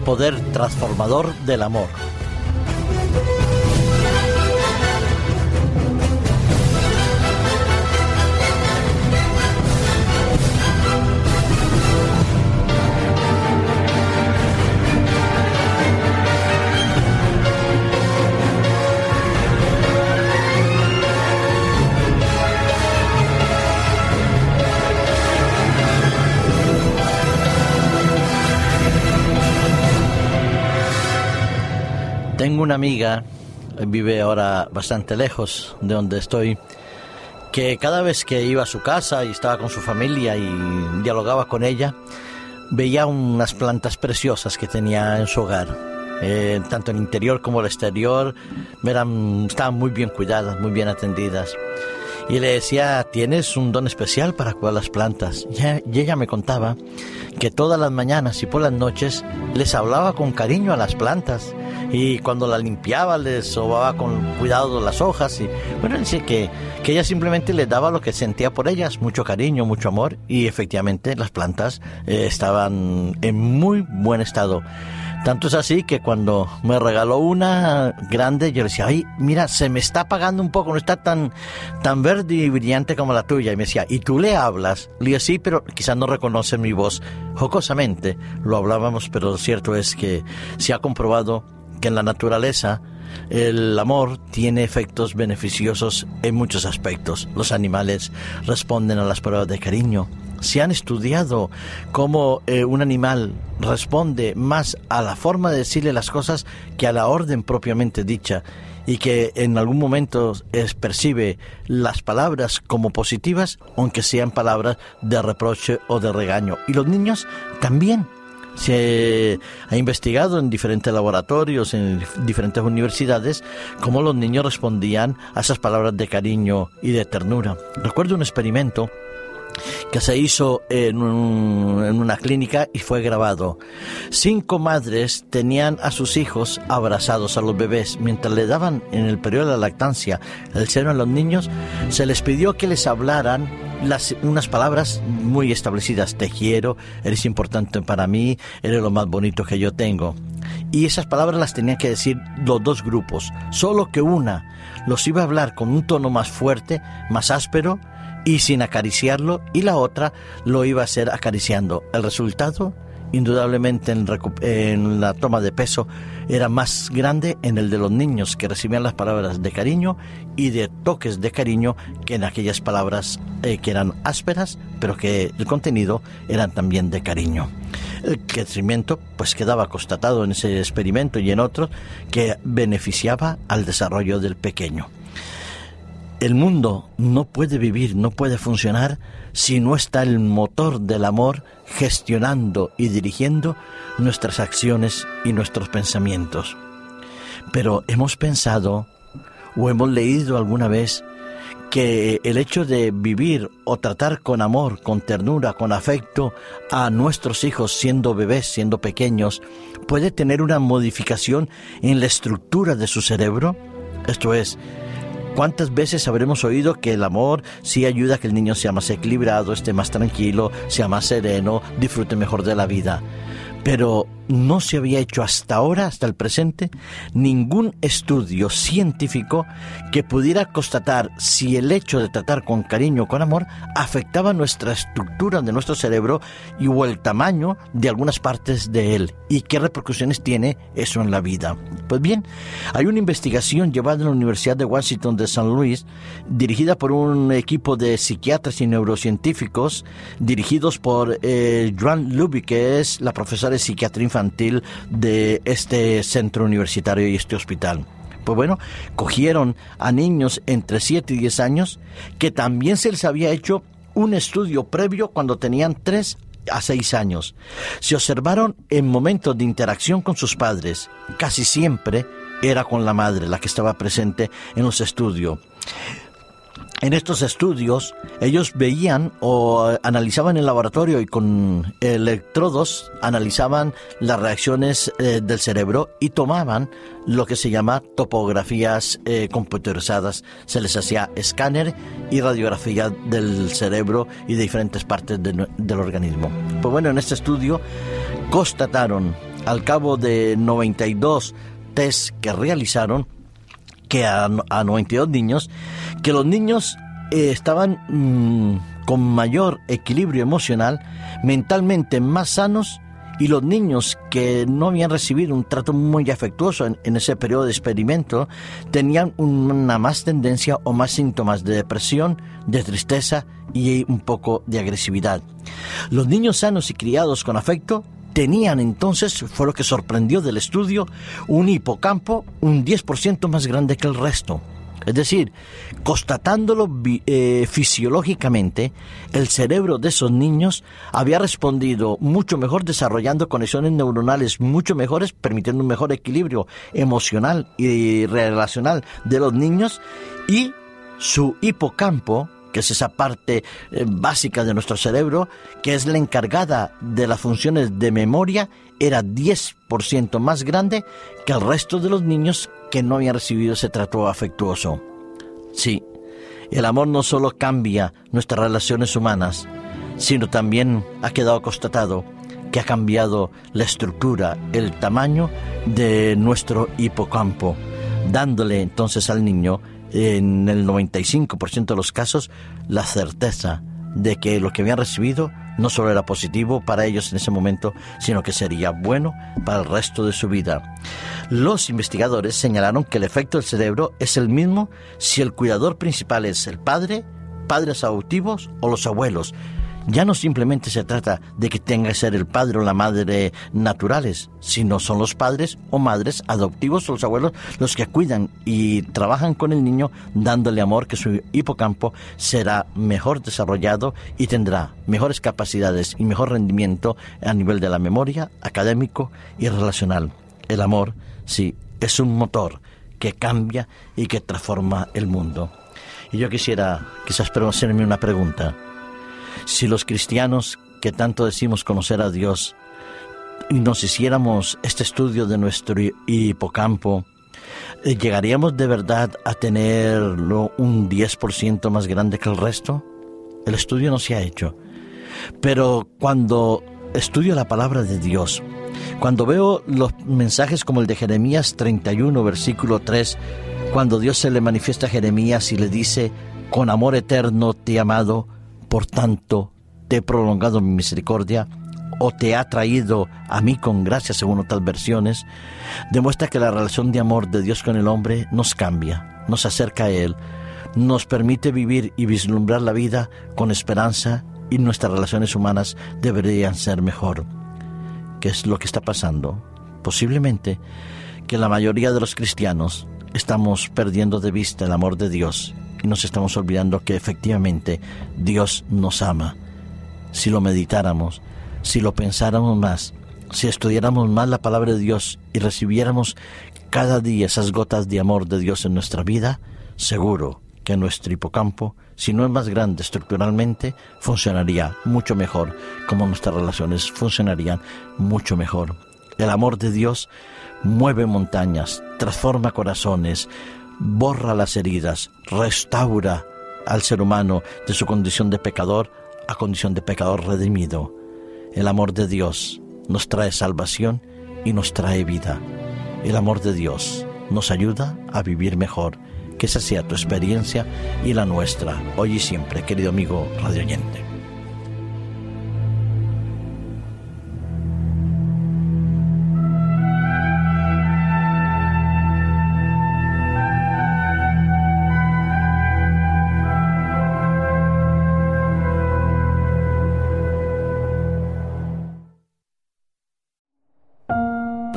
poder transformador del amor. Tengo una amiga, vive ahora bastante lejos de donde estoy, que cada vez que iba a su casa y estaba con su familia y dialogaba con ella, veía unas plantas preciosas que tenía en su hogar. Eh, tanto el interior como el exterior eran, estaban muy bien cuidadas, muy bien atendidas. Y le decía, tienes un don especial para cuidar las plantas. Y ella me contaba que todas las mañanas y por las noches les hablaba con cariño a las plantas y cuando la limpiaba le sobaba con cuidado las hojas y bueno, dice que, que ella simplemente le daba lo que sentía por ellas, mucho cariño, mucho amor y efectivamente las plantas eh, estaban en muy buen estado. Tanto es así que cuando me regaló una grande, yo le decía, ay, mira, se me está apagando un poco, no está tan, tan verde y brillante como la tuya. Y me decía, ¿y tú le hablas? Le dije, sí, pero quizás no reconoce mi voz. Jocosamente lo hablábamos, pero lo cierto es que se ha comprobado que en la naturaleza el amor tiene efectos beneficiosos en muchos aspectos. Los animales responden a las pruebas de cariño. Se han estudiado cómo eh, un animal responde más a la forma de decirle las cosas que a la orden propiamente dicha y que en algún momento es, percibe las palabras como positivas, aunque sean palabras de reproche o de regaño. Y los niños también se ha investigado en diferentes laboratorios, en diferentes universidades, cómo los niños respondían a esas palabras de cariño y de ternura. Recuerdo un experimento que se hizo en, en, una clínica y fue grabado. Cinco madres tenían a sus hijos abrazados a los bebés. Mientras le daban en el periodo de la lactancia el seno a los niños, se les pidió que les hablaran las, unas palabras muy establecidas. Te quiero, eres importante para mí, eres lo más bonito que yo tengo. Y esas palabras las tenían que decir los dos grupos. Solo que una los iba a hablar con un tono más fuerte, más áspero, y sin acariciarlo, y la otra lo iba a hacer acariciando. El resultado, indudablemente en, la toma de peso, era más grande en el de los niños que recibían las palabras de cariño y de toques de cariño que en aquellas palabras eh, que eran ásperas, pero que el contenido eran también de cariño. El crecimiento pues quedaba constatado en ese experimento y en otros que beneficiaba al desarrollo del pequeño. El mundo no puede vivir, no puede funcionar si no está el motor del amor gestionando y dirigiendo nuestras acciones y nuestros pensamientos. Pero hemos pensado o hemos leído alguna vez que el hecho de vivir o tratar con amor, con ternura, con afecto a nuestros hijos siendo bebés, siendo pequeños, puede tener una modificación en la estructura de su cerebro. Esto es, ¿Cuántas veces habremos oído que el amor sí ayuda a que el niño sea más equilibrado, esté más tranquilo, sea más sereno, disfrute mejor de la vida? Pero no se había hecho hasta ahora, hasta el presente, ningún estudio científico que pudiera constatar si el hecho de tratar con cariño o con amor afectaba nuestra estructura de nuestro cerebro y o el tamaño de algunas partes de él y qué repercusiones tiene eso en la vida. Pues bien, hay una investigación llevada en la Universidad de Washington de San Luis, dirigida por un equipo de psiquiatras y neurocientíficos, dirigidos por eh, Joan Luby, que es la profesora de psiquiatría infantil de este centro universitario y este hospital. Pues bueno, cogieron a niños entre 7 y 10 años que también se les había hecho un estudio previo cuando tenían 3 a 6 años. Se observaron en momentos de interacción con sus padres. Casi siempre era con la madre la que estaba presente en los estudios en estos estudios ellos veían o analizaban en laboratorio y con electrodos analizaban las reacciones eh, del cerebro y tomaban lo que se llama topografías eh, computarizadas. Se les hacía escáner y radiografía del cerebro y de diferentes partes del organismo. Pues bueno, en este estudio constataron al cabo de 92 test que realizaron, que a, 92 niños, que los niños eh, estaban mm, con mayor equilibrio emocional, mentalmente más sanos y los niños que no habían recibido un trato muy afectuoso en, ese periodo de experimento tenían una más tendencia o más síntomas de depresión, de tristeza y un poco de agresividad. Los niños sanos y criados con afecto tenían entonces, fue lo que sorprendió del estudio, un hipocampo un 10% más grande que el resto. Es decir, constatándolo eh, fisiológicamente, el cerebro de esos niños había respondido mucho mejor desarrollando conexiones neuronales mucho mejores, permitiendo un mejor equilibrio emocional y relacional de los niños y su hipocampo, que es esa parte eh, básica de nuestro cerebro, que es la encargada de las funciones de memoria, era 10% más grande que el resto de los niños que no habían recibido ese trato afectuoso. Sí, el amor no solo cambia nuestras relaciones humanas, sino también ha quedado constatado que ha cambiado la estructura, el tamaño de nuestro hipocampo, dándole entonces al niño, en el 95% de los casos, la certeza de que lo que habían recibido no solo era positivo para ellos en ese momento, sino que sería bueno para el resto de su vida. Los investigadores señalaron que el efecto del cerebro es el mismo si el cuidador principal es el padre, padres adoptivos o los abuelos, ya no simplemente se trata de que tenga que ser el padre o la madre naturales, sino son los padres o madres adoptivos o los abuelos los que cuidan y trabajan con el niño dándole amor que su hipocampo será mejor desarrollado y tendrá mejores capacidades y mejor rendimiento a nivel de la memoria, académico y relacional. El amor, sí, es un motor que cambia y que transforma el mundo. Y yo quisiera quizás hacerme una pregunta. Si los cristianos que tanto decimos conocer a Dios y nos hiciéramos este estudio de nuestro hipocampo, eh, ¿llegaríamos de verdad a tenerlo un 10% más grande que el resto? El estudio no se ha hecho. Pero cuando estudio la palabra de Dios, cuando veo los mensajes como el de Jeremías 31, versículo 3, cuando Dios se le manifiesta a Jeremías y le dice, con amor eterno te he amado, por tanto, te he prolongado mi misericordia o te ha traído a mí con gracia, según otras versiones, demuestra que la relación de amor de Dios con el hombre nos cambia, nos acerca a Él, nos permite vivir y vislumbrar la vida con esperanza y nuestras relaciones humanas deberían ser mejor. ¿Qué es lo que está pasando? Posiblemente que la mayoría de los cristianos estamos perdiendo de vista el amor de Dios y nos estamos olvidando que efectivamente Dios nos ama. Si lo meditáramos, si lo pensáramos más, si estudiáramos más la palabra de Dios y recibiéramos cada día esas gotas de amor de Dios en nuestra vida, seguro que nuestro hipocampo, si no es más grande estructuralmente, funcionaría mucho mejor, como nuestras relaciones funcionarían mucho mejor. El amor de Dios mueve montañas, transforma corazones, borra las heridas, restaura al ser humano de su condición de pecador a condición de pecador redimido. El amor de Dios nos trae salvación y nos trae vida. El amor de Dios nos ayuda a vivir mejor. Que esa sea tu experiencia y la nuestra, hoy y siempre, querido amigo radioyente.